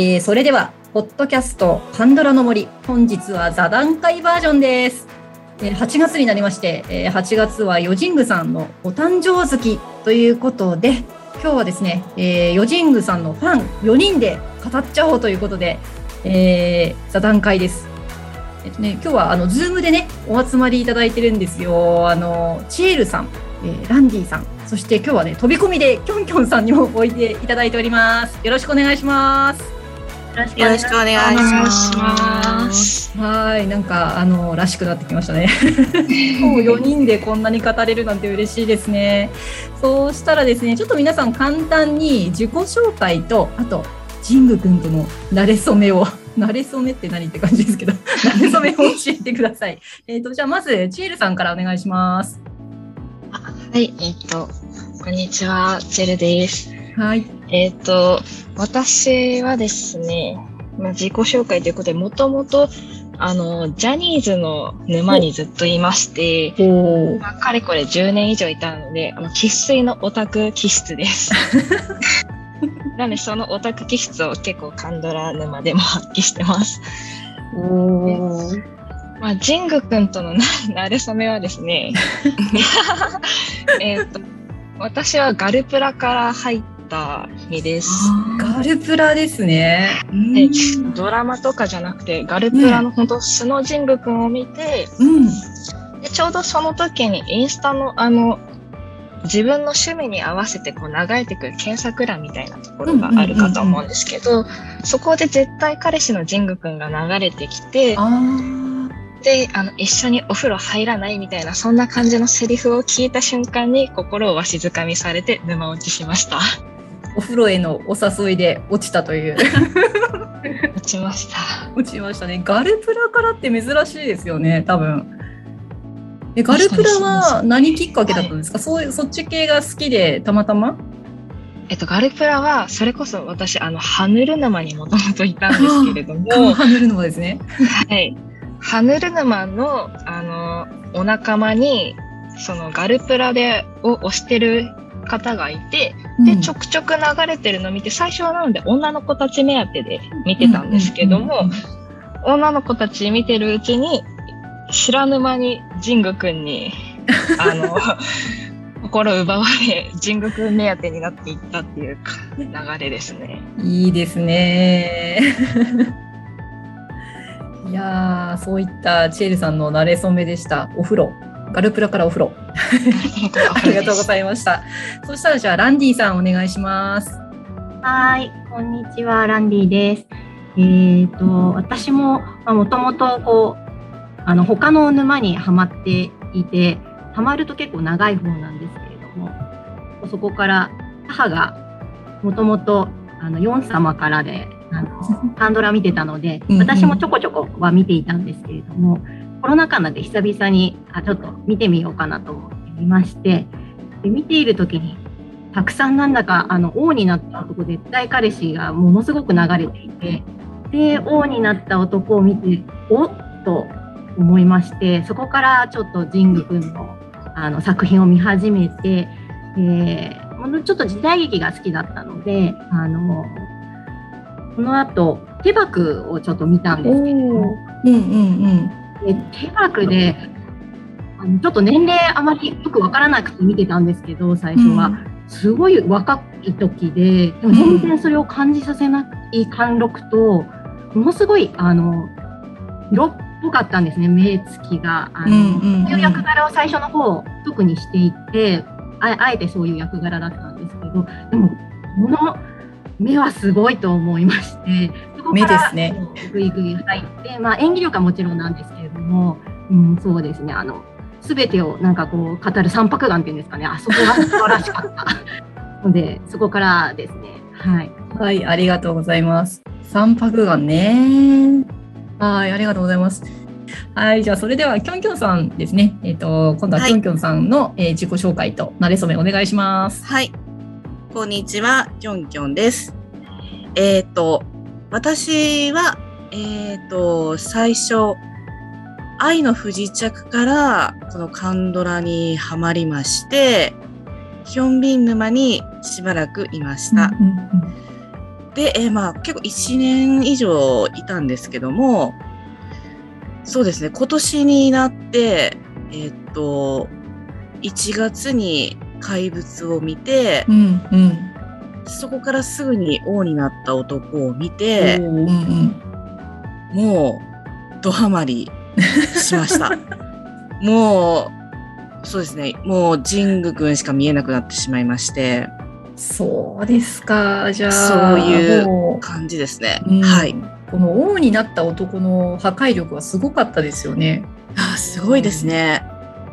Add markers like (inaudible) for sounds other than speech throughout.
えー、それでは、ポッドキャストパンドラの森、本日は座談会バージョンです。え、8月になりまして、え、8月はヨジングさんのお誕生月ということで、今日はですね、えー、ヨジングさんのファン4人で語っちゃおうということで、えー、座談会です。えっとね、今日はあの、ズームでね、お集まりいただいてるんですよ。あの、チエルさん、えー、ランディさん、そして今日はね、飛び込みでキョンキョンさんにもおいていただいております。よろしくお願いします。よろしくお願いします。はい、なんかあのらしくなってきましたね。(laughs) もう4人でこんなに語れるなんて嬉しいですね。そうしたらですね、ちょっと皆さん簡単に自己紹介とあとジング君との馴れ初めを。(laughs) 馴れ初めって何って感じですけど、(laughs) 馴れ初めを教えてください。えっ、と、じゃあまず、チエルさんからお願いします。はい、えっ、ー、と、こんにちは、チェルです。はい。えっ、ー、と、私はですね、まあ、自己紹介ということで、もともと、あの、ジャニーズの沼にずっといまして、まあ、かれこれ10年以上いたので、あの生粋のオタク気質です。(laughs) なので、そのオタク気質を結構カンドラ沼でも発揮してます。おまあ、ジング君とのな (laughs) れ初めはですね、(laughs) えっと、私はガルプラから入った身です。ガルプラですね。ドラマとかじゃなくて、ガルプラの本当素のジング君を見て、うん、でちょうどその時にインスタのあの、自分の趣味に合わせてこう流れてくる検索欄みたいなところがあるかと思うんですけど、そこで絶対彼氏のジング君が流れてきて、で、あの、一緒にお風呂入らないみたいな、そんな感じのセリフを聞いた瞬間に心をわしづかみされて沼落ちしました。お風呂へのお誘いで落ちたという。落ちました。落ちましたね。ガルプラからって珍しいですよね、多分。え、ガルプラは何きっかけだったんですか、はい、そういう、そっち系が好きで、たまたま？えっと、ガルプラは、それこそ私、あの、ハヌル沼にもともといたんですけれども。(laughs) ハヌル沼ですね。はい。ハヌル沼の、あの、お仲間に、そのガルプラでを推してる方がいて、で、ちょくちょく流れてるのを見て、最初はなので女の子たち目当てで見てたんですけども、女の子たち見てるうちに、知らぬ間にジング君に、(laughs) あの、心奪われ、ジング君目当てになっていったっていう流れですね。いいですね。いやそういったチエルさんの慣れ初めでした。お風呂。ガルプラからお風呂。(laughs) ありがとうございました。そしたらじゃあランディさんお願いします。はい、こんにちは、ランディです。えっ、ー、と、私も、まあ、もともとこう、あの、他の沼にはまっていて、はまると結構長い方なんですけれども、そこから母がもともと、あの、ヨン様からで、あの、(laughs) ハンドラ見てたので、私もちょこちょこは見ていたんですけれども、コロナ禍なんで久々に、あ、ちょっと見てみようかなと思ってみまして、で見ている時に、たくさんなんだか、あの、王になった男、絶対彼氏がものすごく流れていて、で、王になった男を見て、おっと思いまして、そこからちょっと神宮君のあの作品を見始めて、えー、ちょっと時代劇が好きだったので、あの、その後、手箱をちょっと見たんですけれども、うんうんうん、で手箱で、あのちょっと年齢あまりよくわからなくて見てたんですけど、最初は。うん、すごい若い時で、でも全然それを感じさせない貫禄と、ものすごい、あの、色っぽかったんですね、目つきが。あの、うんうんいう役柄を最初の方、特にしていてあ、あえてそういう役柄だったんですけど、でも、この、目はすごいと思いまして、そこからぐいぐい入って、まあ、演技力はもちろんなんですけれども、うん、そうですね、あの、すべてをなんかこう語る三白眼っていうんですかね、あそこが素晴らしかった (laughs) ので、そこからですね、はい。はい、ありがとうございます。三白眼ね。はい、ありがとうございます。はい、じゃあそれではキョンキョンさんですね。えっ、ー、と今度はキョンキョンさんの、はい、えー、自己紹介となれそめお願いします。はい、こんにちは、キョンキョンです。えっ、ー、と、私は、えっ、ー、と、最初、愛の不時着から、このカンドラにはまりまして、ヒョンビン沼にしばらくいました。で、えー、まあ結構1年以上いたんですけども、そうですね、今年になって、えー、っと、1月に怪物を見て、うんうん、そこからすぐに王になった男を見て、うんうん、もう、ドハマりしました。(laughs) もう、そうですね、もう神宮君しか見えなくなってしまいまして。そうですか、じゃあ。そういう感じですね。うん、はい。この王になった男の破壊力はすごかったですよね。あすごいですね。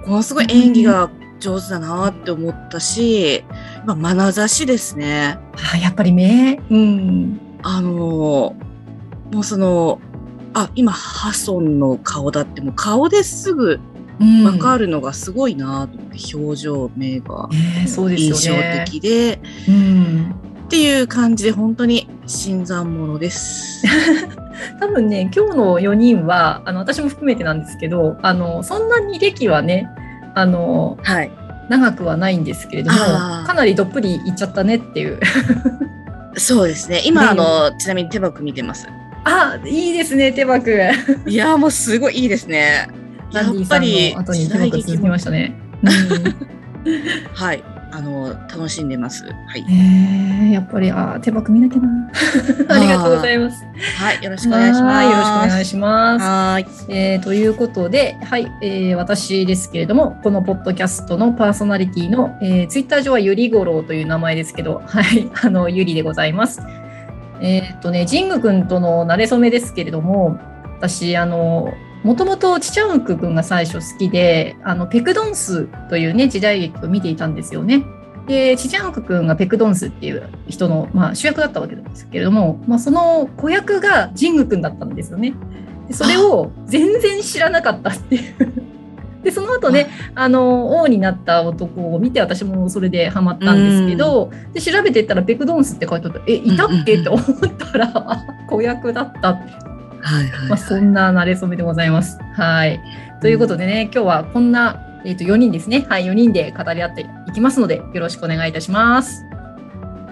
ものすごい演技が上手だなって思ったし、まあ、眼差しですね。あやっぱり目うん。あの、もうその、あ、今、ハソンの顔だって、もう顔ですぐわかるのがすごいなと思って、うん、表情、目が印象的で、うん、っていう感じで本当に新参者です。(laughs) 多分ね今日の4人はあの私も含めてなんですけどあのそんなに歴はねあの、はい、長くはないんですけれどもかなりどっぷりいっちゃったねっていう。そうですね。今、ね、あのちなみに手箱見てます。あいいですね手箱。(laughs) いやもうすごいいいですね。やっぱり後に手箱続きましたね。うん、はいあの楽しんでます。はい。えー、やっぱりあ手箱見なきゃな。(laughs) ありがとうございます。はい、よろしくお願いします。よろしくお願いします。はい。えー、ということで、はい、えー、私ですけれども、このポッドキャストのパーソナリティの、えー、ツイッター上はゆりごろうという名前ですけど、はい、あのゆりでございます。えー、っとね、ジング君との馴れ初めですけれども、私あのもともとチチャンク君が最初好きで、あの、ペクドンスというね、時代劇を見ていたんですよね。で、チチャンク君がペクドンスっていう人の、まあ、主役だったわけなんですけれども、まあ、その子役がジング君だったんですよね。それを全然知らなかったっていう。で、その後ね、あの、王になった男を見て、私もそれでハマったんですけど、で、調べていったら、ペクドンスって書いてあったえ、いたっけ？って思ったら、(laughs) 子役だったって。はいはい、まあ、そんな慣れ初めでございます。はい。ということでね、今日はこんな、えー、と4人ですね。はい、4人で語り合っていきますので、よろしくお願いいたします。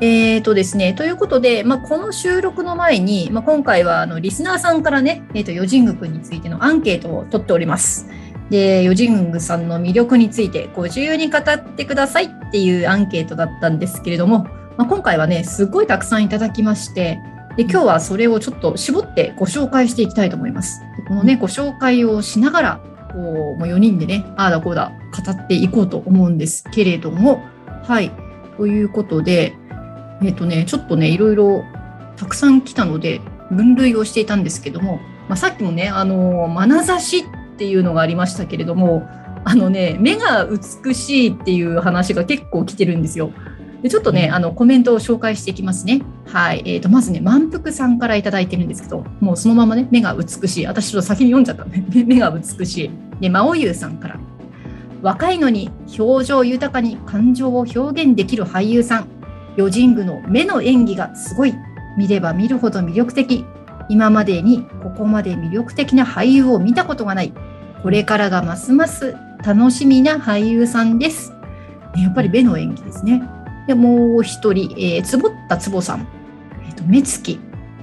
えーとですね、ということで、まあ、この収録の前に、まあ、今回はあのリスナーさんからね、えーと、ヨジング君についてのアンケートを取っております。で、ヨジングさんの魅力についてご自由に語ってくださいっていうアンケートだったんですけれども、まあ、今回はね、すごいたくさんいただきまして、で今日はそれをちょっと絞ってご紹介していきたいと思います。でこのね、ご紹介をしながら、こうもう4人でね、ああだこうだ語っていこうと思うんですけれども、はい。ということで、えっ、ー、とね、ちょっとね、いろいろたくさん来たので、分類をしていたんですけども、まあ、さっきもね、あの、眼差しっていうのがありましたけれども、あのね、目が美しいっていう話が結構来てるんですよ。でちょっとね、あのコメントを紹介していきますね。はい。えー、と、まずね、満腹さんから頂いてるんですけど、もうそのままね、目が美しい。私ちょっと先に読んじゃったね。(laughs) 目が美しい。で、真央優さんから。若いのに表情豊かに感情を表現できる俳優さん。余神宮の目の演技がすごい。見れば見るほど魅力的。今までにここまで魅力的な俳優を見たことがない。これからがますます楽しみな俳優さんです。やっぱり目の演技ですね。でもう一人、えー、つぼったつぼさん、えーと、目つき。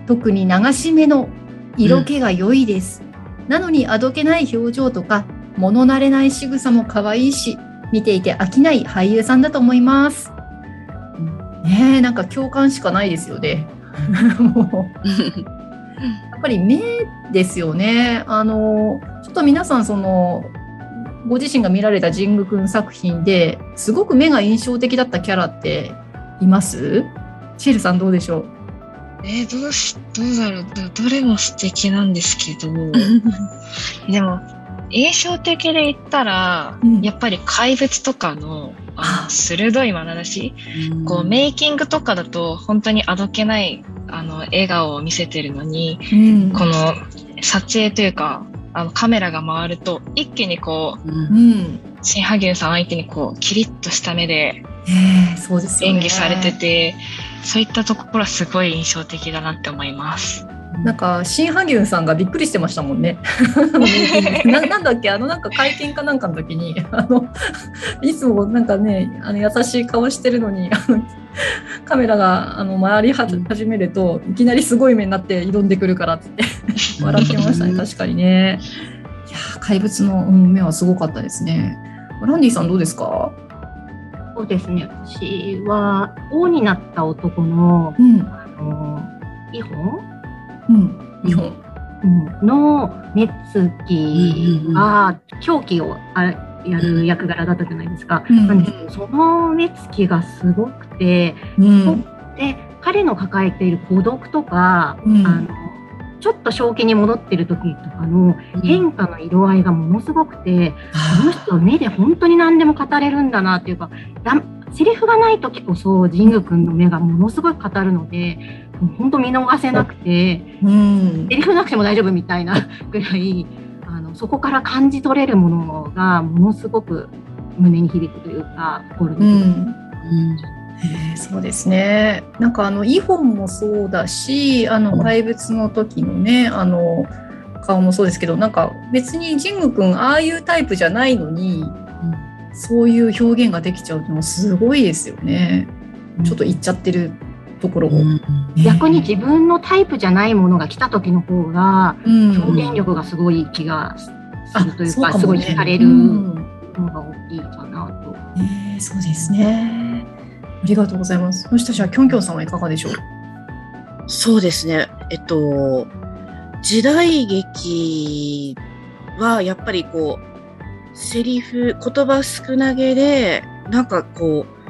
特に流し目の色気が良いです、うん、なのにあどけない表情とか物慣れない仕草も可愛いし見ていて飽きない俳優さんだと思います、ねえなんか共感しかないですよね。(laughs) もう。(laughs) やっぱり目ですよね。あのちょっと皆さんそのご自身が見られた神宮君作品ですごく目が印象的だったキャラっています？シェルさんどうでしょう？えー、どうし、どうだろう？どれも素敵なんですけど、(laughs) でも、印象的で言ったら、うん、やっぱり怪物とかのあの鋭い眼差し、うん、こうメイキングとかだと本当にあどけないあの笑顔を見せてるのに、うん、この撮影というかあのカメラが回ると一気にこう、うん、新羽生さん相手にこうキリッとした目で演技されてて、そういったところはすごい印象的だなって思います。なんか新羽生さんがびっくりしてましたもんね。(laughs) ななんだっけ？あのなんか会見かなんかの時にあのいつもなんかねあの優しい顔してるのにあのカメラがあの回り始めるといきなりすごい目になって挑んでくるからって (laughs) 笑ってましたね確かにね。いや怪物の目はすごかったですね。ランディさんどうですか？そうですね私は王になった男の、うん、あのイホン、うん、イホン、うん、の目つきが狂気をやる役柄だったじゃないですか。うん、なんですけどその目つきがすごくて、うん、で彼の抱えている孤独とか、うん、あのちょっと正気に戻ってる時とかの変化の色合いがものすごくて、この人目で本当に何でも語れるんだなっていうかだセリフがない時こそ神宮君の目がものすごい語るので本当見逃せなくて、うん、セリフなくても大丈夫みたいな (laughs) ぐらいあのそこから感じ取れるものがものすごく胸に響くというか心に、うん。うん。えー、そうですね。なんかあのイホンもそうだしあの怪物の時のねあの顔もそうですけどなんか別に神宮君ああいうタイプじゃないのに、うん、そういう表現ができちゃうのもすごいですよね。ちょっと言っちゃってるところを、うん、逆に自分のタイプじゃないものが来た時の方が表現力がすごい気がするというか,、すごい惹かれるのが大きいかなと。えー、そうですね。ありがとうございます。もしかしたらきょんきょんさんはいかがでしょう？そうですね。えっと時代劇はやっぱりこうセリフ言葉少なげでなんかこう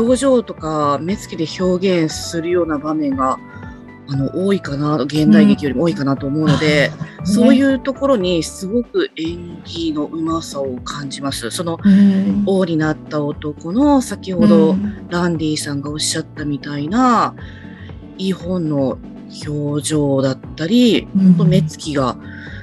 表情とか目つきで表現するような場面があの多いかな現代劇よりも多いかなと思うので、うん、そういうところにすごく演技のうまさを感じます。その、うん、王になった男の先ほど、ランディさんがおっしゃったみたいな、いい本の表情だったり、うん、目つきが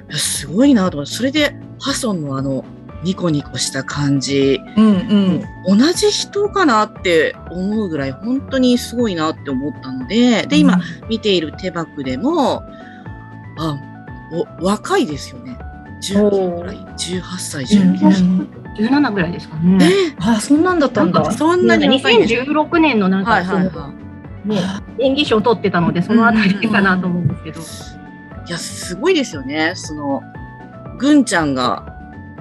すごいなと思ってそれでハソンのあのニコニコした感じ、うんうん、同じ人かなって思うぐらい本当にすごいなって思ったので。で今見ている手箱でもあお若いですよね。19ぐらい。18歳19歳。17ぐらいですかね。え？ー、あそんなんだったんだ。そんなに2016年のなんか、はいはいはい、ね、演技賞を取ってたのでそのあたりかなと思うんですけど。いやすごいですよね。そのぐんちゃんが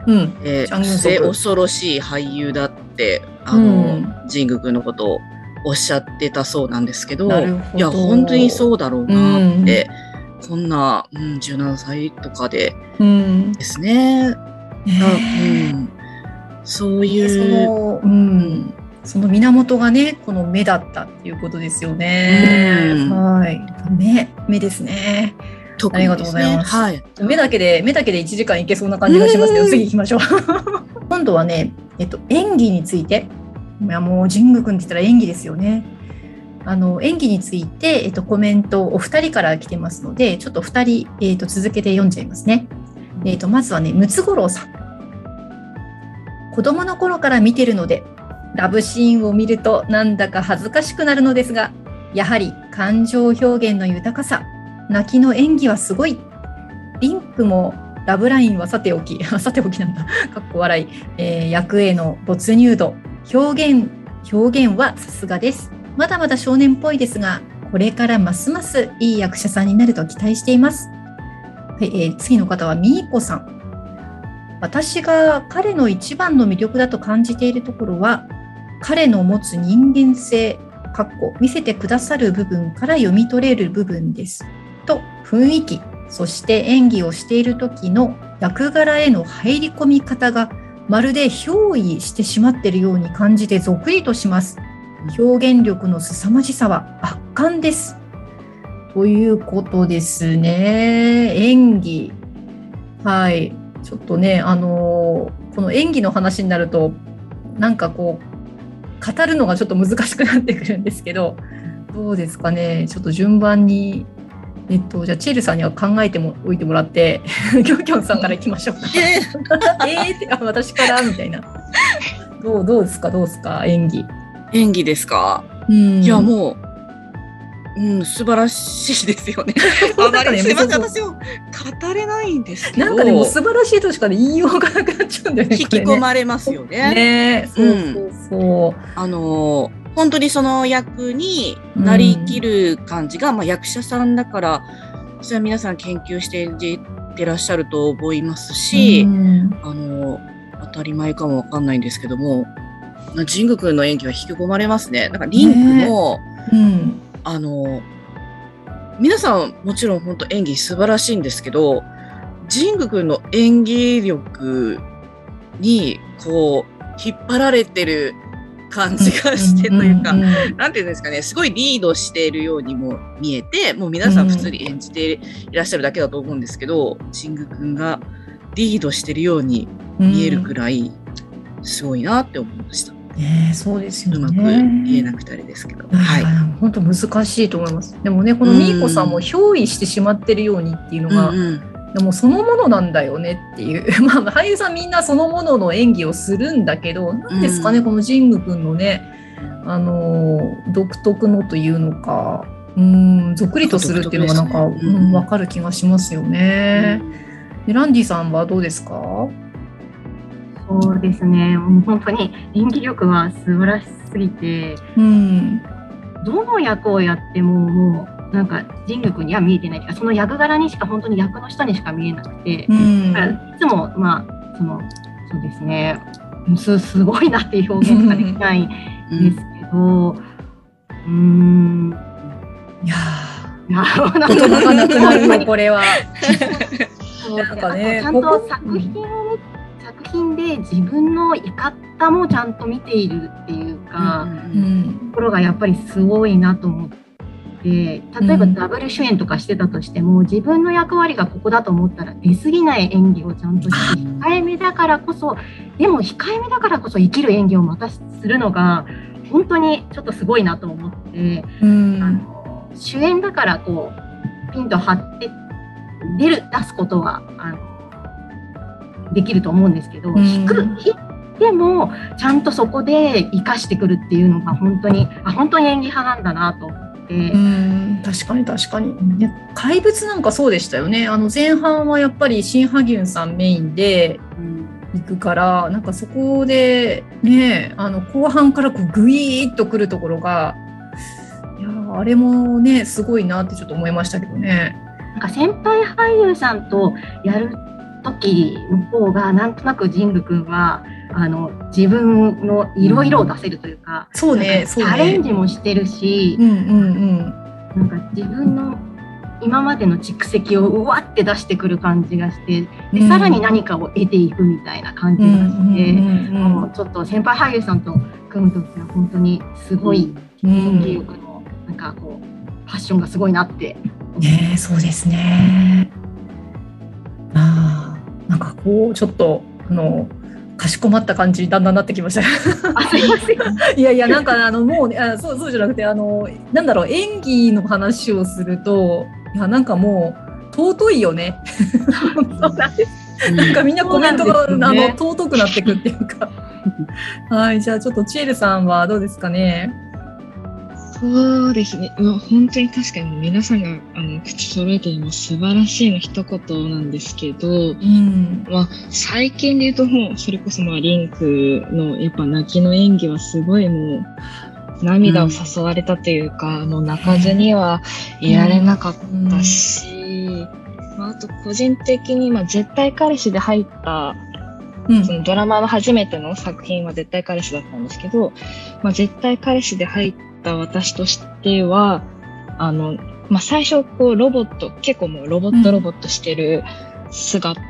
うん、えー、恐ろしい俳優だってあの、うん、神宮君のことをおっしゃってたそうなんですけどいや本当にそうだろうなって、うん、こんな、うん、17歳とかでですね。うん、そういうその、うん、その源がねこの目だったっていうことですよね。はい。目目ですね。ありがとうございます。はい、目だけで、目だけで1時間いけそうな感じがしますけど、次行きましょう。(laughs) 今度はね、えっと、演技について。いや、もう、神宮君って言ったら演技ですよね。あの、演技について、えっと、コメントお二人から来てますので、ちょっと二人、えっと、続けて読んじゃいますね。えっと、まずはね、ムツゴロウさん。子供の頃から見てるので、ラブシーンを見るとなんだか恥ずかしくなるのですが、やはり感情表現の豊かさ、泣きの演技はすごい。リンクもラブラインはさておき、(laughs) さておきなんだ、(laughs) かっこ笑い、えー、役への没入度、表現、表現はさすがです。まだまだ少年っぽいですが、これからますますいい役者さんになると期待しています。はい、えー、次の方はみーこさん。私が彼の一番の魅力だと感じているところは、彼の持つ人間性、かっこ見せてくださる部分から読み取れる部分です。雰囲気そして演技をしている時の役柄への入り込み方がまるで憑依してしまっているように感じてゾクリとします。表現力の凄まじさは圧巻です。ということですね。演技。はい。ちょっとね、あのー、この演技の話になると、なんかこう、語るのがちょっと難しくなってくるんですけど、どうですかね。ちょっと順番にえっと、じゃあチェルさんには考えてもおいてもらって (laughs) キョンキョンさんからいきましょうか。えー、(laughs) ってあ私からみたいな。どうどうですか？どうですか？演技。演技ですか？うん、いやもう、うん、素晴らしいですよね。(laughs) あまりすみません私も語れないんですけど。なんかでも素晴らしいとしか、ね、言いようがなくなっちゃうんだよね。引き込まれますよね。ね、そうそうそう。あの本当にその役になりきる感じが、うん、まあ、役者さんだからそれは皆さん研究して演じてらっしゃると思いますし、うん、あの当たり前かもわかんないんですけども神宮君の演技は引き込まれますね。なんかリンクも、ねうん、あの皆さんもちろん本当演技素晴らしいんですけど神宮君の演技力にこう引っ張られてる感じがしてというか、なんていうんですかね、すごいリードしているようにも見えて、もう皆さん普通に演じていらっしゃるだけだと思うんですけど、神宮君がリードしてるように見えるくらい、すごいなって思いました。ね、そうですよね。うまく言えなくてあれですけど。はい。本当難しいと思います。でもね、このミーコさんも憑依してしまってるようにっていうのが、うんうんでもそのものなんだよねっていう。(laughs) まあ俳優さんみんなそのものの演技をするんだけど何ですかね、うん、この神宮君のねあの独特のというのか。うんぞっくりとするっていうのがなんか、ね、うん、分かる気がしますよね。うん、ランディさんはどうですか？そうですね。もう本当に演技力は素晴らしすぎて、うん、どの役をやってももうなんか神宮君には見えてないというかその役柄にしか本当に役の人にしか見えなくて、うん、だからいつもまあそのそうですねすすごいなっていう表現ができないんですけどうん。いや言葉がなくなるよこれは。なんかね、ちゃんと作品を作品で自分の生かったもちゃんと見ているっていうか、うん、ところがやっぱりすごいなと思って。例えばダブル主演とかしてたとしても、自分の役割がここだと思ったら出過ぎない演技をちゃんとして控えめだからこそでも控えめだからこそ生きる演技をまたするのが本当にちょっとすごいなと思って、うん、あの主演だからこうピンと張って出る出すことはあのできると思うんですけど、うん、引く引でもちゃんとそこで生かしてくるっていうのが本当にあ本当に演技派なんだなとてうん。確かに確かに。怪物なんかそうでしたよね。あの前半はやっぱり新羽生さんメインで行くから、うん、なんかそこでねあの後半からこうグイーッとくるところがいやあれもねすごいなってちょっと思いましたけどね。なんか先輩俳優さんとやる時の方がなんとなく神宮君はあの自分の色々を出せるというか、うん、そうね。チャレンジもしてるし、うんうんうん、なんか自分の今までの蓄積をうわって出してくる感じがしてで、うん、さらに何かを得ていくみたいな感じがして、もうちょっと先輩俳優さんと組む時は本当にすごい演技力のなんかこうパッションがすごいなって。ねそうですね。あなんかこうちょっとあのかしこまった感じだんだんなってきました。(laughs) いやいやなんかあのもう、ね、あそうそうじゃなくてあのなんだろう演技の話をするといやなんかもう尊いよね。なんかみんなコメントが、ね、あの尊くなっていくっていうか。はいじゃあちょっとチエルさんはどうですかね。そうですね。まあ、本当に確かに皆さんがあの口揃えてるの素晴らしいの一言なんですけど、うん、まあ、最近で言うともうそれこそまあリンクのやっぱ泣きの演技はすごいもう涙を誘われたというか、うん、もう泣かずにはいられなかったし、うん、まあ、あと個人的にまあ絶対彼氏で入ったそのドラマの初めての作品は絶対彼氏だったんですけど、まあ、絶対彼氏で入った私としては、あの、まあ、最初、こう、ロボット、結構もうロボットロボットしてる姿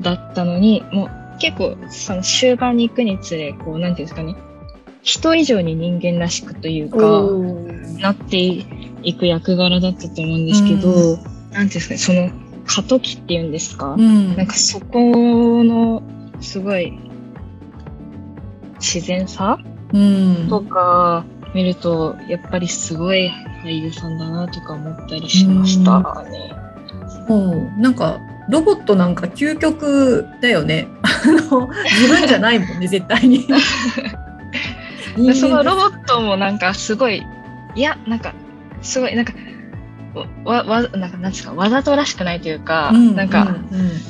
だったのに、うん、もう結構、その終盤に行くにつれ、こう、なんていうんですかね、人以上に人間らしくというか、なっていく役柄だったと思うんですけど、うん、なんていうんですかね、その、過渡期っていうんですか、うん、なんかそこの、すごい、自然さ、うん、とか、見ると、やっぱりすごい俳優さんだなとか思ったりしましたね。うん、なんかロボットなんか究極だよね。あの自分じゃないもんね (laughs) 絶対に。そのロボットもなんかすごいいやなんかすごいなんかわわなんかなんですかわざとらしくないというか、うん、なんか、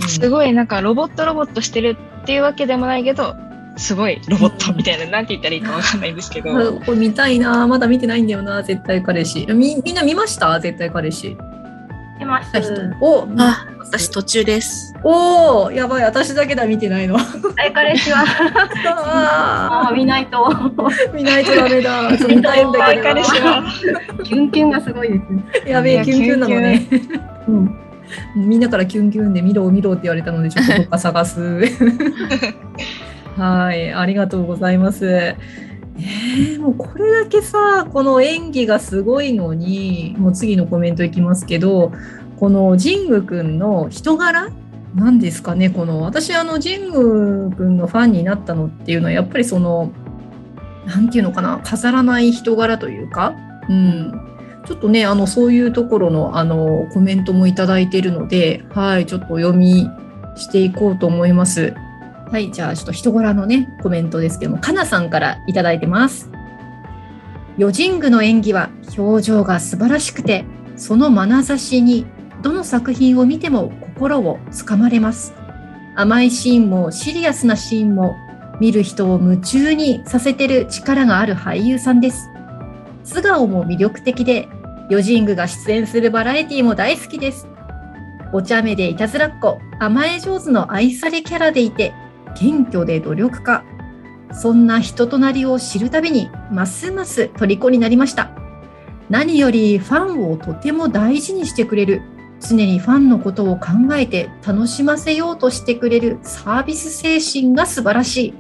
すごいなんかロボットロボットしてるっていうわけでもないけどすごいロボットみたいな、なんて言ったらいいかわかんないんですけど。これ見たいな。まだ見てないんだよな、絶対彼氏。みみんな見ました？絶対彼氏。見ました。おあ、私途中です。おおやばい。私だけだ、見てないの。大彼氏は？ああ見ないと。ー見ないとダメだ。見たいんだけど。彼氏は。キュンキュンがすごいですね。やべえ、キュンキュンなのね。うん。みんなからキュンキュンで見ろ見ろって言われたので、ちょっとどっか探す。はい、ありがとうございます。えー、もうこれだけさ、この演技がすごいのに、もう次のコメントいきますけど、この神宮くんの人柄？なんですかね、この私、あの神宮くんのファンになったのっていうのは、やっぱりその、なんていうのかな、飾らない人柄というか、うん、ちょっとね、あの、そういうところの、あの、コメントもいただいてるので、はい、ちょっとお読みしていこうと思います。はい、じゃあ、ちょっと人柄のね、コメントですけども、かなさんからいただいてます。余神宮の演技は表情が素晴らしくて、その眼差しにどの作品を見ても心をつかまれます。甘いシーンもシリアスなシーンも見る人を夢中にさせてる力がある俳優さんです。素顔も魅力的で、余神宮が出演するバラエティも大好きです。お茶目でいたずらっ子、甘え上手の愛されキャラでいて、謙虚で努力家。そんな人となりを知るたびに、ますます虜になりました。何よりファンをとても大事にしてくれる、常にファンのことを考えて楽しませようとしてくれるサービス精神が素晴らしい。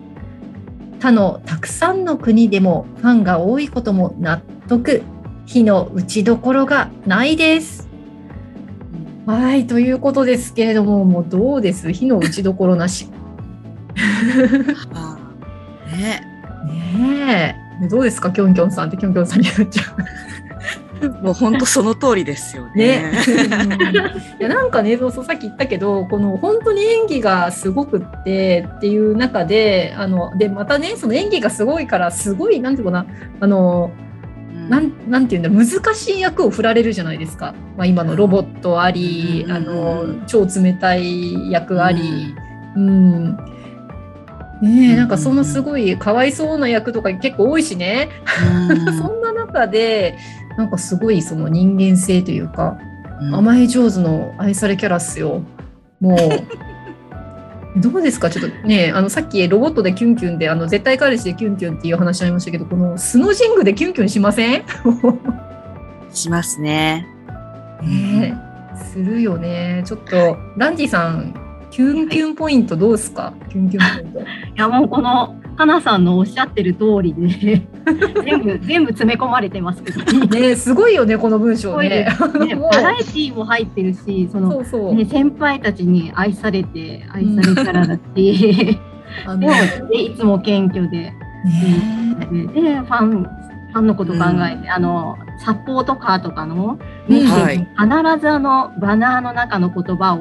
他のたくさんの国でもファンが多いことも納得。火の打ちどころがないです。はい、ということですけれども、もうどうです？火の打ちどころなし。(laughs) あー。ねねえ。どうですか、きょんきょんさんってきょんきょんさんに言っちゃう。(laughs) もう本当その通りですよね。ね。(laughs) いやなんかねそうさっき言ったけどこの本当に演技がすごくってっていう中であのでまたねその演技がすごいからすごいなんていうかなあのうん。なんなんていうんだ難しい役を振られるじゃないですか、まあ、今のロボットあり、うんあの超冷たい役あり、うんねえなんかそのすごいかわいそうな役とか結構多いしね、うん。(laughs) そんな中でなんかすごいその人間性というかうん。甘え上手の愛されキャラっすよ。もう。(laughs) どうですか？ちょっとねあのさっきロボットでキュンキュンであの絶対彼氏でキュンキュンっていう話ありましたけどこのスノージングでキュンキュンしません？(laughs) しますね。ねえ。するよね。ちょっとランディさんキュンキュンポイントどうですか？キュンキュンポイント。(laughs) いやもうこの花さんのおっしゃってる通りで (laughs) 全部全部詰め込まれてますけど。ね。すごいよねこの文章ね。す (laughs) ね。もう。バラエティーも入ってるし、そのそうそう。ね、先輩たちに愛されて愛されキャラだし、あの。でいつも謙虚で、ねででファンファンのこと考えて、あのサポートカーとかのうん。必ずあのバナーの中の言葉を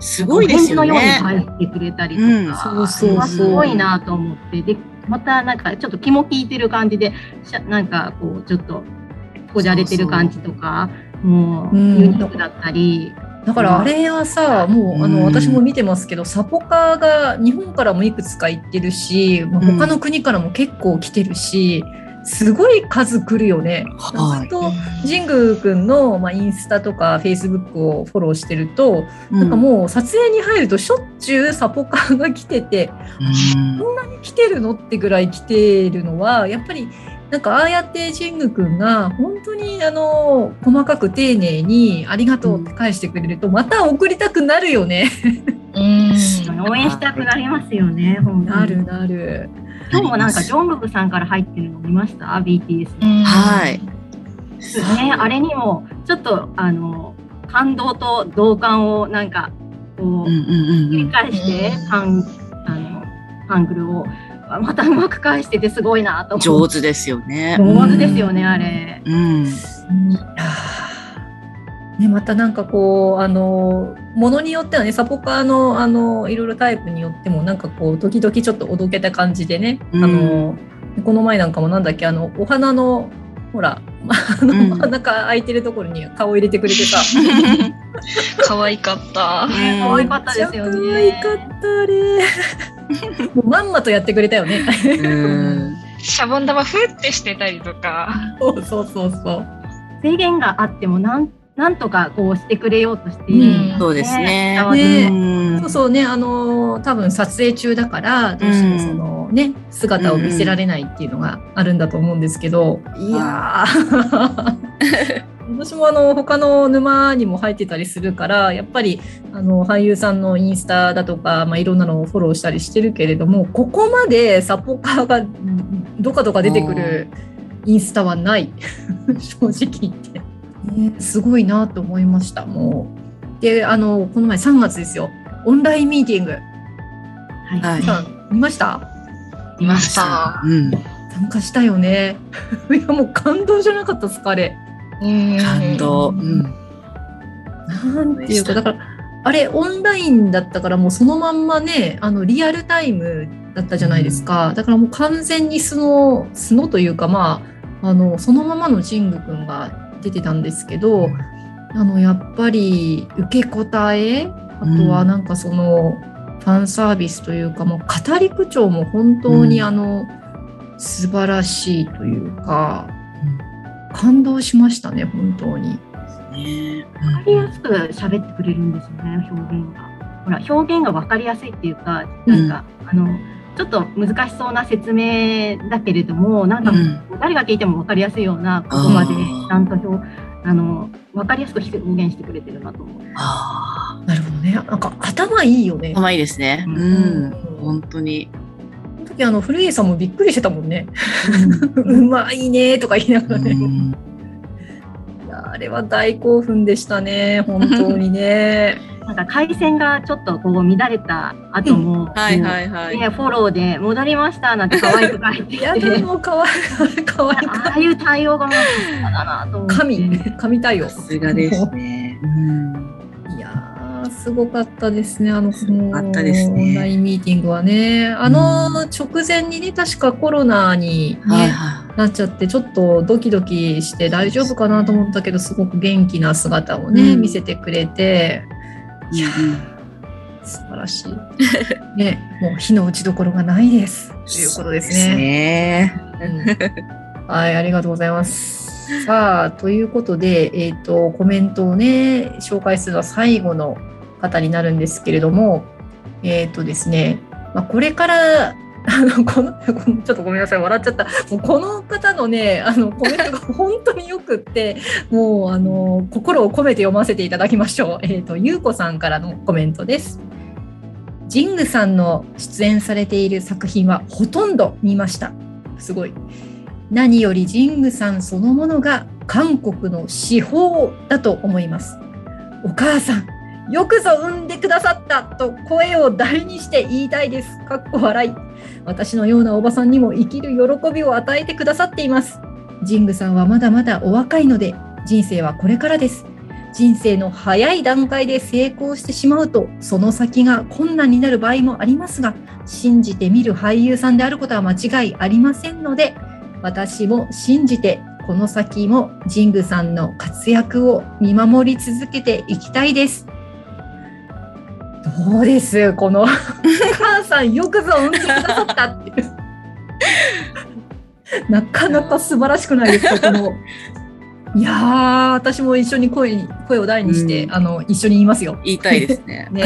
すごいですよお返事ね。のように返してくれたりとか、うん。そうそうすごいなと思って。でまたなんかちょっと気も利いてる感じでなんかこうちょっとこじゃれてる感じとかもうう。んユニークだったり、だからあれはさ、もうあのうん私も見てますけど、サポカーが日本からもいくつか行ってるし、まあうん。他の国からも結構来てるし、すごい数来るよね。はいずっと神宮くんの、まあ、インスタとかフェイスブックをフォローしてると、なんかもう撮影に入るとしょっちゅうサポカーが来てて、うんこんなに来てるのってぐらい来てるのは、やっぱりなんかああやって神宮くんが本当にあの細かく丁寧にありがとうって返してくれると、また送りたくなるよね。うん。応援したくなりますよね、本当になるなる。今日もなんかジョングクさんから入ってるの見ました ?BTS。はい。ね、あれにもちょっとあの感動と同感をなんかこう、うんうんうん繰り返して、うんハンあのハングルをまたうまく返しててすごいなと思上う。手ですよね。上手ですよね、あれ。うん。ね、またなんかこうあのものによってはねサポカーのあのいろいろタイプによってもなんかこう時々ちょっとおどけた感じでね、うんあのこの前なんかもなんだっけあのお花のほらあの、うんお花が開いてるところに顔入れてくれてさ (laughs) 可愛かった。ね可愛かったですよね可愛かったあれもう (laughs) まんまとやってくれたよね。シャボン玉ふってしてたりとか。そうそうそうそう。制限があってもなんなんとかこうしてくれようとしている、ね、うん、そうですね。ねそうそうね、あの多分撮影中だからどうしてもそのね、姿を見せられないっていうのがあるんだと思うんですけど、いや (laughs) 私もあの他の沼にも入ってたりするからやっぱりあの俳優さんのインスタだとか、まあ、いろんなのをフォローしたりしてるけれどもここまでサポカーがどかどか出てくるインスタはない。(laughs) 正直言って。ね、すごいなと思いましたもう。であのこの前3月ですよ。オンラインミーティング。はい、見ました？見ました、うん、参加したよね。(laughs) いやもう感動じゃなかったですかあれ。感動、うん、なんていうかだからあれオンラインだったからもうそのまんまねあのリアルタイムだったじゃないですか、うん、だからもう完全に素の素のというかまああのそのままのジング君が出てたんですけどあのやっぱり受け答えあとはなんかそのファンサービスというかもう語り口調も本当にあの、素晴らしいというか、感動しましたね本当に。分かりやすく喋ってくれるんですよね表現が。ほら表現が分かりやすいっていうかなんか、うん、あのちょっと難しそうな説明だけれどもなんか誰が聞いても分かりやすいような言葉でちゃんと表あの分かりやすく表現してくれてるなと思う。あなるほどね。なんか頭いいよね。頭いいですね。うん、うん、本当に。その時あの古家さんもびっくりしてたもんね。う (laughs) まいねとか言いながらね。あれは大興奮でしたね。本当にね。なんか回線がちょっとこう乱れた後も、うん、はいはいはい、ね、フォローで戻りましたなんて可愛く書いてて。いやでも可愛い可愛いああいう対応がもうだなと思って。神神対応。さすがですね。うんすごかったですね、あの、あったですね。オンラインミーティングはね。あの直前にね、確かコロナにね、はいはい、なっちゃって、ちょっとドキドキして大丈夫かなと思ったけど、すごく元気な姿をね、うん、見せてくれて、いや、素晴らしい。ね、もう火の打ちどころがないです。ということですね。ねうん、はい、ありがとうございます。さあ、ということで、えっ、ー、と、コメントをね、紹介するのは最後の方になるんですけれども、えっ、ー、とですね、まあ、これからあのこのちょっとごめんなさい笑っちゃったもうこの方のねあのコメントが本当によくってもうあの心を込めて読ませていただきましょう。え、ー、とゆうこさんからのコメントです。ジングさんの出演されている作品はほとんど見ました。すごい。何よりジングさんそのものが韓国の司法だと思います。お母さん、よくぞ産んでくださったと声を大にして言いたいです。かっこ笑い。私のようなおばさんにも生きる喜びを与えてくださっています。ジングさんはまだまだお若いので、人生はこれからです。人生の早い段階で成功してしまうと、その先が困難になる場合もありますが、信じてみる俳優さんであることは間違いありませんので、私も信じてこの先もジングさんの活躍を見守り続けていきたいです。どうですこの (laughs) 母さんよくぞ産んでくださったっていう (laughs) なかなか素晴らしくないですかこのいや私も一緒に声に声を大にして、うん、あの一緒に言いますよ。言いたいですね。(laughs) ねい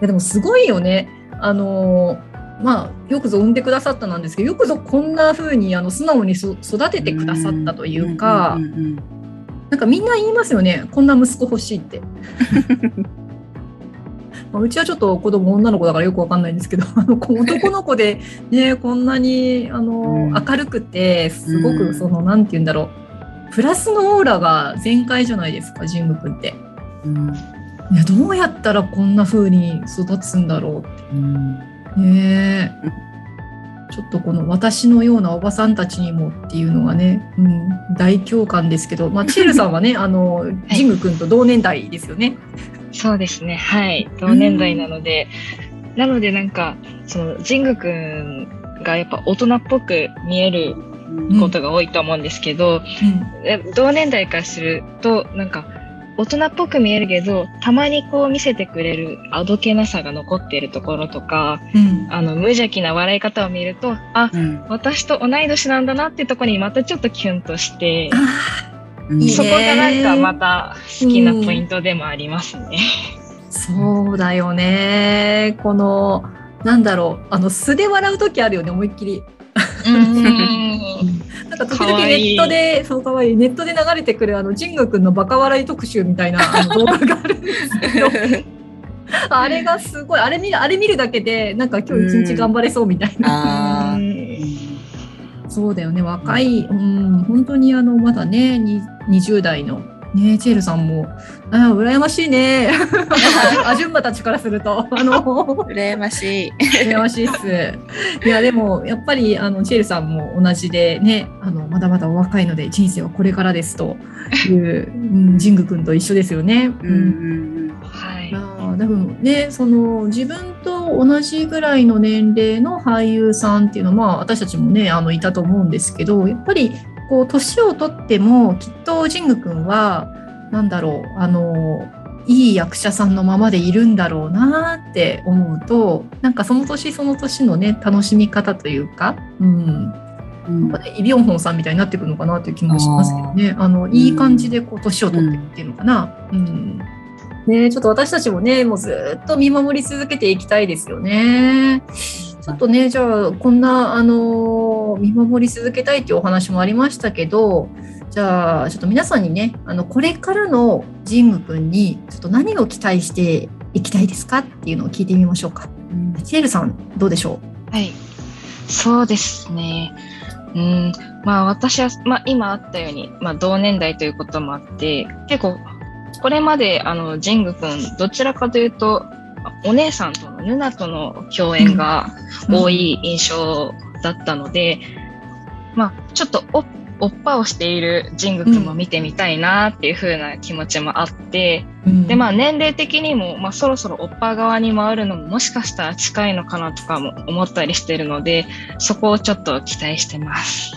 やでもすごいよね。あのまあ、よくぞ産んでくださったなんですけどよくぞこんな風にあの素直に育ててくださったというか、なんかみんな言いますよねこんな息子欲しいって。まあ、うちはちょっと子供女の子だからよくわかんないんですけど (laughs) あの男の子で、ね、こんなにあの、明るくてすごくその何、て言うんだろう。プラスのオーラが全開じゃないですか神武君って。うん。ね、どうやったらこんな風に育つんだろうって。うん。ねちょっとこの私のようなおばさんたちにもっていうのがね、うん、大共感ですけど、まあ、チェルさんはねあの (laughs) ジム君と同年代ですよね。そうですね。はい。同年代なので、なのでなんかそのジング君がやっぱ大人っぽく見えることが多いと思うんですけど、うん、同年代からするとなんか大人っぽく見えるけど、たまにこう見せてくれるあどけなさが残っているところとか、うん、あの無邪気な笑い方を見ると、あ、うん、私と同い年なんだなっていうところにまたちょっとキュンとして、そこがなんかまた好きなポイントでもありますね。そうだよね。この、なんだろう、あの素で笑う時あるよね、思いっきり。(laughs) なんか時々ネットで、そうかわいい、ネットで流れてくるあの、ジング君のバカ笑い特集みたいなあの (laughs) 動画があるんですけど、あれがすごい、あれ見る、あれ見るだけで、なんか今日一日頑張れそうみたいな。そうだよね、若い、うん、本当にあの、まだね、20代のねチエルさんも、ああ、羨ましいね。あじゅんばたちからすると、あの、羨ましい。羨ましいっす。いや、でも、やっぱり、あの、チエルさんも同じでね、あの、まだまだお若いので、人生はこれからですという、うん、ジング君と一緒ですよね。うん。多分ね、その、自分と同じぐらいの年齢の俳優さんっていうのは、まあ、私たちもね、あの、いたと思うんですけど、やっぱり、こう年をとってもきっと神宮君は何だろうあのいい役者さんのままでいるんだろうなって思うとなんかその年その年のね楽しみ方というか、うん、なん。かね、イ・ビョンホンさんみたいになってくるのかなという気もしますけどね。あのいい感じでこう年を取っていくっていうのかな。うん、うんね、ちょっと私たちもねもうずっと見守り続けていきたいですよね。ちょっとね、じゃあ、こんな、あの、見守り続けたいっていうお話もありましたけど、じゃあ、ちょっと皆さんにね、あの、これからのジング君に、ちょっと何を期待していきたいですかっていうのを聞いてみましょうか。うん、チエルさん、どうでしょう？はい。そうですね。うん、まあ私は、まあ今あったように、まあ同年代ということもあって、結構、これまで、あの、ジング君、どちらかというと、お姉さんとのヌナとの共演が多い印象だったので、うん、まあ、ちょっとおおっぱをしているジング君も見てみたいなっていう風な気持ちもあって、うん、で、まあ年齢的にも、まあそろそろおっぱ側に回るのももしかしたら近いのかなとかも思ったりしてるので、そこをちょっと期待してます。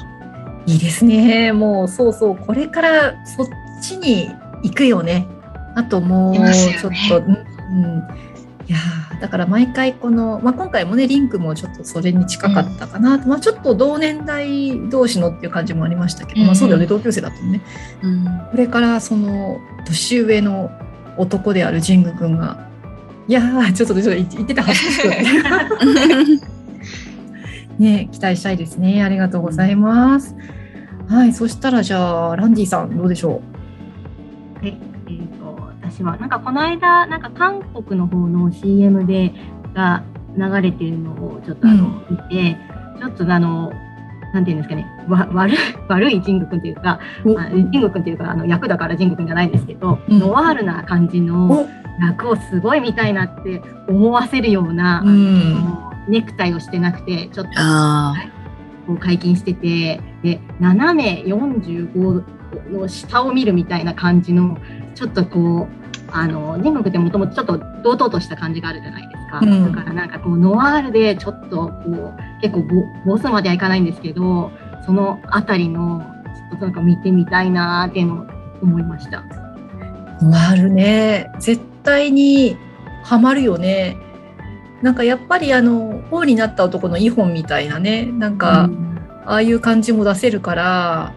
いいですね。もうそうそう、これからそっちに行くよね。あともうちょっと、ね、うん、いやだから毎回この、まあ、今回もねリンクもちょっとそれに近かったかな、うん、まあ、ちょっと同年代同士のっていう感じもありましたけど、うん、まあ、そうだよね。同級生だったね、うん、これからその年上の男である神宮君がいやちょっとちょっと言ってたはずですよね。ね期待したいですね。ありがとうございます。はいそしたらじゃあランディさんどうでしょう？ええーと私は。なんかこの間、なんか韓国の方の CM でが流れてるのをちょっとあの、見て、ちょっとあの、なんていうんですかね、わ悪い、(laughs) 悪いジング君というか、あジング君というか、あの役だからジング君じゃないんですけど、うん、ノワールな感じの役をすごい見たいなって思わせるような、うん、ネクタイをしてなくて、ちょっと、こう解禁してて、で、斜め45の下を見るみたいな感じの、ちょっとこう、あの天国ってもともとちょっと堂々とした感じがあるじゃないですか、うん、だからなんかこうノワールでちょっとこう結構ボスまではいかないんですけどその辺りのちょっとなんか見てみたいなっていうのを思いました。ノワールね絶対にハマるよね。なんかやっぱりあの王になった男のイホンみたいなねなんか、うん、ああいう感じも出せるから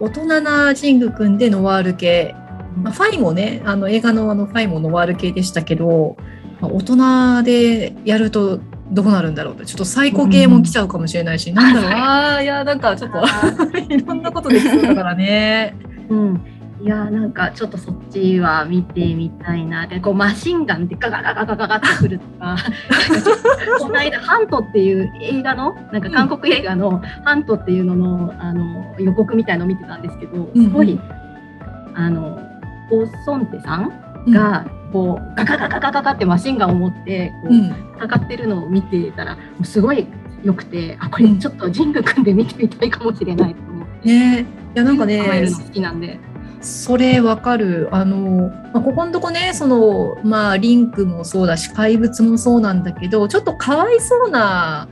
大人なジング君でノワール系。まあ、ファイもねあの映画のあのファイもノワール系でしたけど、まあ、大人でやるとどうなるんだろうちょっと最高系も来ちゃうかもしれないし、うん、なんだろう。ああいやなんかちょっと (laughs) いろんなことできそうだからね。うんいやなんかちょっとそっちは見てみたいな。でこうマシンガンでガガガガガガガってくるとか (laughs) この間「ハント」っていう映画のなんか韓国映画の「ハント」っていうののあの予告みたいのを見てたんですけどすごい、うん、あのオ・ソンテさんが、こうガガガガガガガってマシンガンを持ってこう戦ってるのを見てたらすごい良くてあこれちょっと神宮組んで見てみたいかもしれないと思って。ね、いやなんかね好きなんで。それわかる。あの、まあ、ここのとこね、その、まあ、リンクもそうだし、怪物もそうなんだけど、ちょっとかわいそうな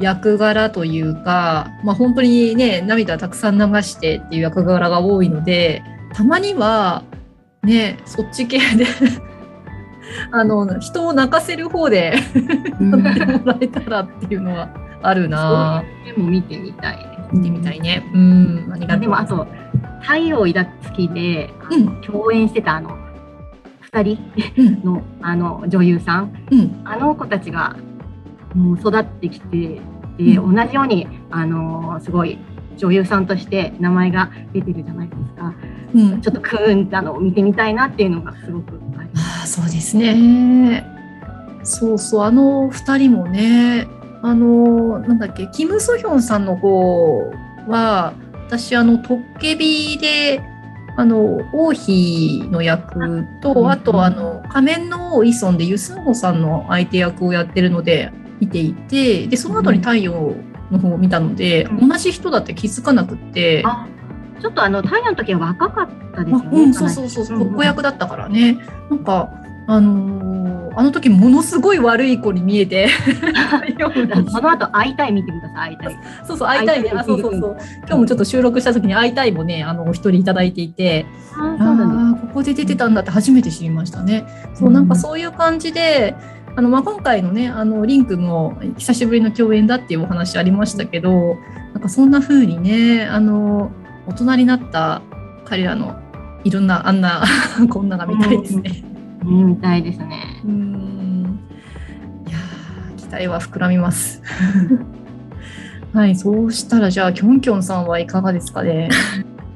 役柄というか、まあ、本当にね、涙たくさん流してっていう役柄が多いので、たまには、ねそっち系で (laughs) あの人を泣かせる方で (laughs) やってもらえたらっていうのはあるな。でも見てみたい見てみたいね。うん、ありがとう。でもあと太陽抱く月で、うん、共演してたあの2人？(laughs) の,、あの女優さん、うん、あの子たちがもう育ってきてで、同じようにあのすごい女優さんとして名前が出てるじゃないですか、うん、ちょっとクーンたのを見てみたいなっていうのがすごくあります。あそうですね。そうそうあの2人もねあのなんだっけキム・ソヒョンさんの方は私あのトッケビであの王妃の役とあとあの仮面の王イソンでユスンホさんの相手役をやってるので見ていてでその後に太陽の方を見たので、うん、同じ人だって気づかなくって。ちょっとあの太陽の時は若かったですよね、うん、そうそうそう、子役だったからね。なんかあのー、あの時ものすごい悪い子に見えて。(laughs) その後会いたい見てください会いたい。そうそう会いたいね。あそうそうそう。今日もちょっと収録した時に会いたいもねあのお一人いただいていて。ああここで出てたんだって初めて知りましたね、そうなんかそういう感じであのまあ、今回のねあのリンクも久しぶりの共演だっていうお話ありましたけどなんかそんな風にねあの大人になった彼らのいろんなあんな (laughs) こんなが見たいですね。うん、見たいですね。うんいや期待は膨らみます。(laughs) はい、そうしたらじゃあきょんきょんさんはいかがですかね？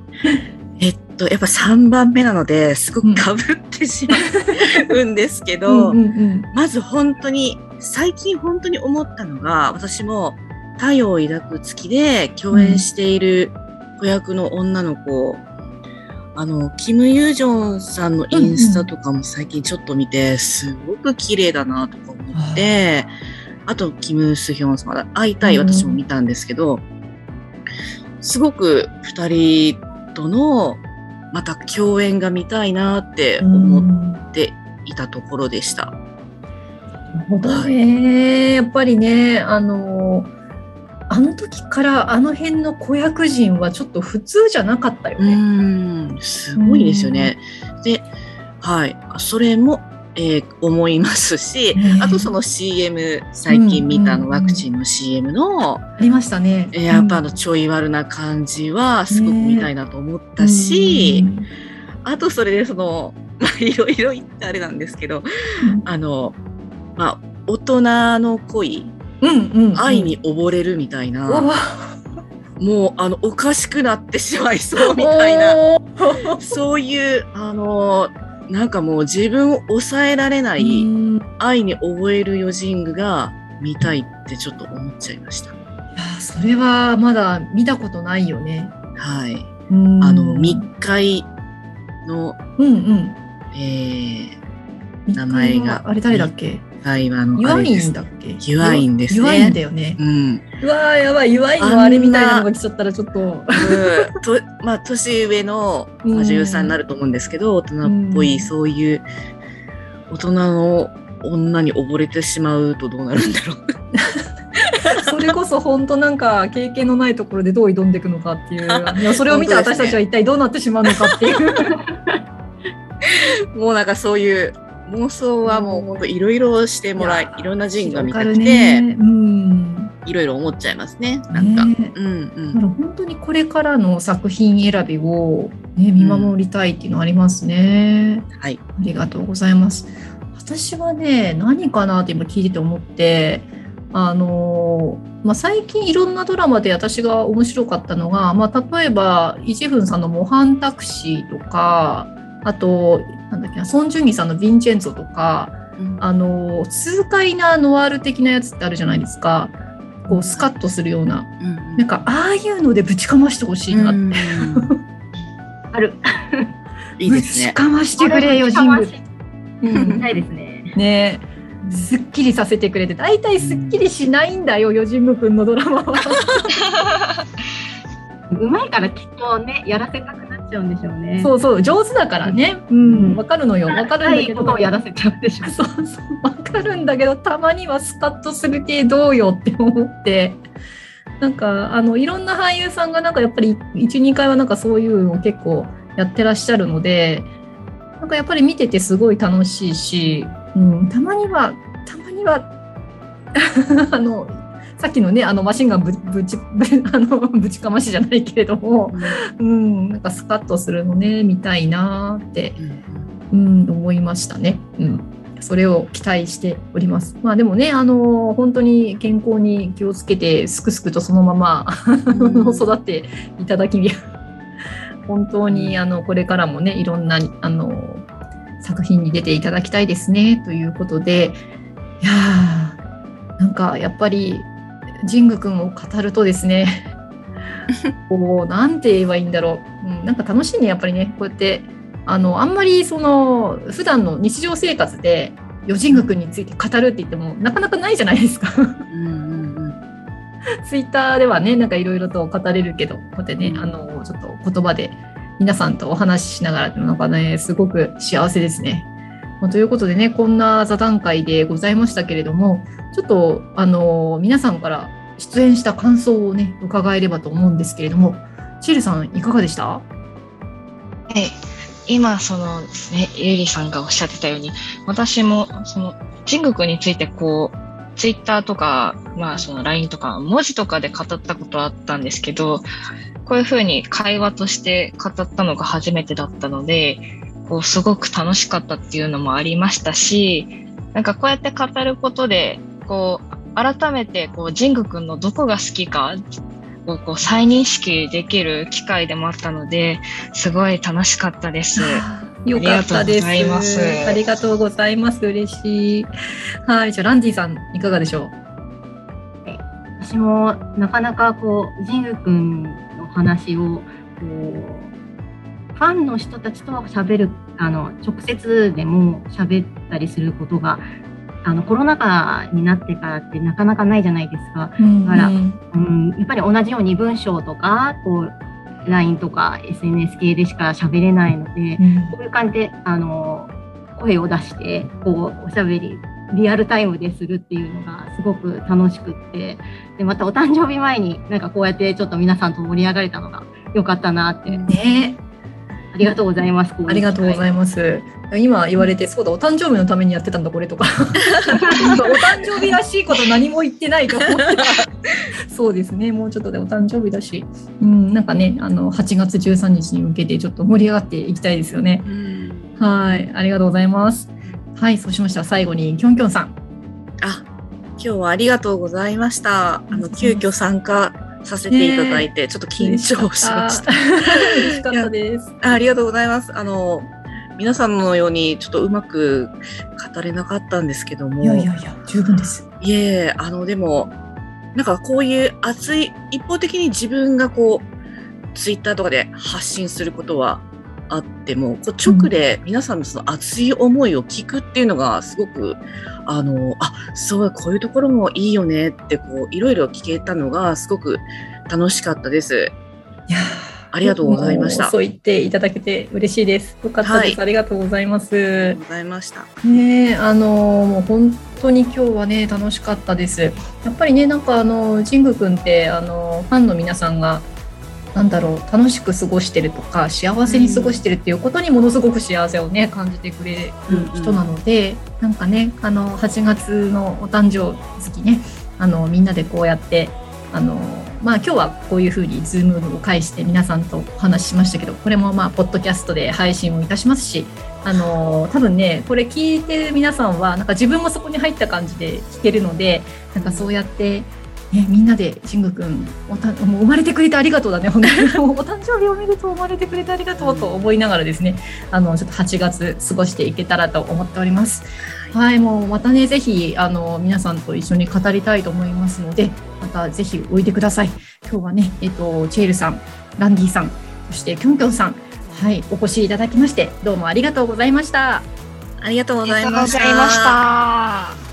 (laughs) えっとやっぱ3番目なのですごくかぶってしまうんですけど、まず本当に最近本当に思ったのが私も太陽を抱く月で共演している子役の女の子、うん、あのキム・ユージョンさんのインスタとかも最近ちょっと見て、すごく綺麗だなとか思って、あとキム・スヒョンさん会いたい私も見たんですけど、すごく2人とのまた共演が見たいなって思っていたところでした。なるほどね、はい、やっぱりねあのあの時からあの辺の子役陣はちょっと普通じゃなかったよね。うんすごいですよね。ではい。それもえー、思いますし、あとその CM 最近見たのワクチンの CM の、ありましたね、えー、やっぱあのちょい悪な感じはすごく見たいなと思ったし、あとそれでその (laughs) まあいろいろ言ってあれなんですけど、あのまあ大人の恋、うんうん愛に溺れるみたいな。もうあのおかしくなってしまいそうみたいな。そういうあのなんかもう自分を抑えられない愛に覚えるヨジングが見たいってちょっと思っちゃいました。いやそれはまだ見たことないよね。はい。あの密会の、うんうん、えー、名前が。あれ誰だっけ？会話のユアインだっけ？ユアインですね。ユアインだよね。うん。うわーやばい、ユアインのあれみたいなのが来ちゃったらちょっと。うん、と (laughs) まあ、年上の女優さんになると思うんですけど、大人っぽい、そういう大人の女に溺れてしまうとどうなるんだろう。(laughs) それこそ本当なんか経験のないところでどう挑んでいくのかっていういやそれを見た私たちは一体どうなってしまうのかっていう (laughs) もうなんかそういう妄想はもう本当いろいろしてもらい、いろんな人が見たくて、うん、いろいろ思っちゃいますね。なんか、ね、うんうん。だから本当にこれからの作品選びを、ね、見守りたいっていうのありますね、うん。はい。ありがとうございます。私はね、何かなって今聞いてて思って、あのまあ、最近いろんなドラマで私が面白かったのが、まあ、例えばイ・ジェフンさんの「模範タクシー」とかあとなんだっけなソン・ジュンギさんの「ヴィンチェンツォ」とか、うん、あの痛快なノワール的なやつってあるじゃないですか。こうスカッとするような、うん、なんかああいうのでぶちかましてほしいな。って、うん、(laughs) ある。(laughs) いいですね。ぶちかましてくれよジングうん、ないですね。ね。すっきりさせてくれて大体すっきりしないんだよ、ヨジンム君のドラマは。(laughs) うまいからきっとねやらせたくちゃうんでしょうね。そうそう上手だからね。うん、わかるのよ。わかるんだけど。やらせちゃうでしょ。そうそうわかるんだけどたまにはスカッとする系どうよって思って。なんかあのいろんな俳優さんがなんかやっぱり12回はなんかそういうのを結構やってらっしゃるのでなんかやっぱり見ててすごい楽しいし、うん、たまにはたまには (laughs) あのさっきのねあのマシンガンぶぶち (laughs) あのぶちかましじゃないけれども、うん、うん、なんかスカッとするのね見たいなって、うん、思いましたね。うんそれを期待しております。まあでもね、あの本当に健康に気をつけて、すくすくとそのまま (laughs) 育っていただき、本当にあのこれからもね、いろんなあの作品に出ていただきたいですねということで、いやー、なんかやっぱり神宮君を語るとですね、(laughs) こうなんて言えばいいんだろう、うん、なんか楽しいね、やっぱりね、こうやって。あのあんまりその普段の日常生活で余神宮君について語るって言ってもなかなかないじゃないですかツイッターではねなんかいろいろと語れるけどこうやってねあのちょっと言葉で皆さんとお話ししながらっていうのがねすごく幸せですね。まということでねこんな座談会でございましたけれどもちょっとあの皆さんから出演した感想をね伺えればと思うんですけれどもシールさんいかがでした？はい今そのねゆりさんがおっしゃってたように私もそのジング君についてこうツイッターとかまあその LINE とか文字とかで語ったことあったんですけどこういうふうに会話として語ったのが初めてだったのでこうすごく楽しかったっていうのもありましたしなんかこうやって語ることでこう改めてこうジング君のどこが好きかをこう再認識できる機会でもあったのですごい楽しかったです。(laughs) よかったです。ありがとうございます。嬉しい。はい、じゃあランディさんいかがでしょう？私もなかなかこうジング君の話をこうファンの人たちと喋るあの直接でも喋ったりすることがあのコロナ禍になってからってなかなかないじゃないですか。だから、うん、うん、やっぱり同じように文章とかこう LINE とか SNS 系でしか喋れないので、うん、こういう感じであの声を出してこうおしゃべりリアルタイムでするっていうのがすごく楽しくってでまたお誕生日前になんかこうやってちょっと皆さんと盛り上がれたのが良かったなって。ね。ありがとうございます。ありがとうございます。今言われて、そうだ、お誕生日のためにやってたんだ、これとか。(laughs) お誕生日らしいこと何も言ってないと思ったら、(laughs) そうですね、もうちょっとでお誕生日だし、うん、なんかね、あの、8月13日に向けてちょっと盛り上がっていきたいですよね。はい、ありがとうございます。はい、そうしましたら最後に、きょんきょんさん。あ、今日はありがとうございました。あの、急遽参加させていただいて、ちょっと緊張しました。嬉しかったです。ありがとうございます。あの、皆さんのようにちょっとうまく語れなかったんですけども。いやいやいや、十分です。いえ、あの、でも、なんかこういう熱い、一方的に自分がこう、ツイッターとかで発信することはあっても、こう直で皆さんのその熱い思いを聞くっていうのがすごく、あの、あ、そう、こういうところもいいよねって、こう、いろいろ聞けたのがすごく楽しかったです。いやありがとうございました。そう言っていただけて嬉しいです。よかったです。はい、ありがとうございます。ございました。ねあのもう本当に今日はね楽しかったです。やっぱりねなんかあのジング君ってあのファンの皆さんがなんだろう楽しく過ごしてるとか幸せに過ごしてるっていうことにものすごく幸せをね感じてくれる人なので、うんうん、なんかねあの8月のお誕生月ねあのみんなでこうやってあのまあ今日はこういうふうにズームを介して皆さんとお話ししましたけどこれもまあポッドキャストで配信をいたしますしあの多分ねこれ聞いてる皆さんはなんか自分もそこに入った感じで聞けるのでなんかそうやってね、みんなで慎吾くんおたもう生まれてくれてありがとうだね本当に (laughs) お誕生日おめでとう生まれてくれてありがとうと思いながらですねあのちょっと8月過ごしていけたらと思っております。はい、もうまたね、ぜひ、あの、皆さんと一緒に語りたいと思いますので、またぜひおいでください。今日はね、えっと、チェールさん、ランディさん、そしてキョンキョンさん、はい、お越しいただきまして、どうもありがとうございました。ありがとうございました。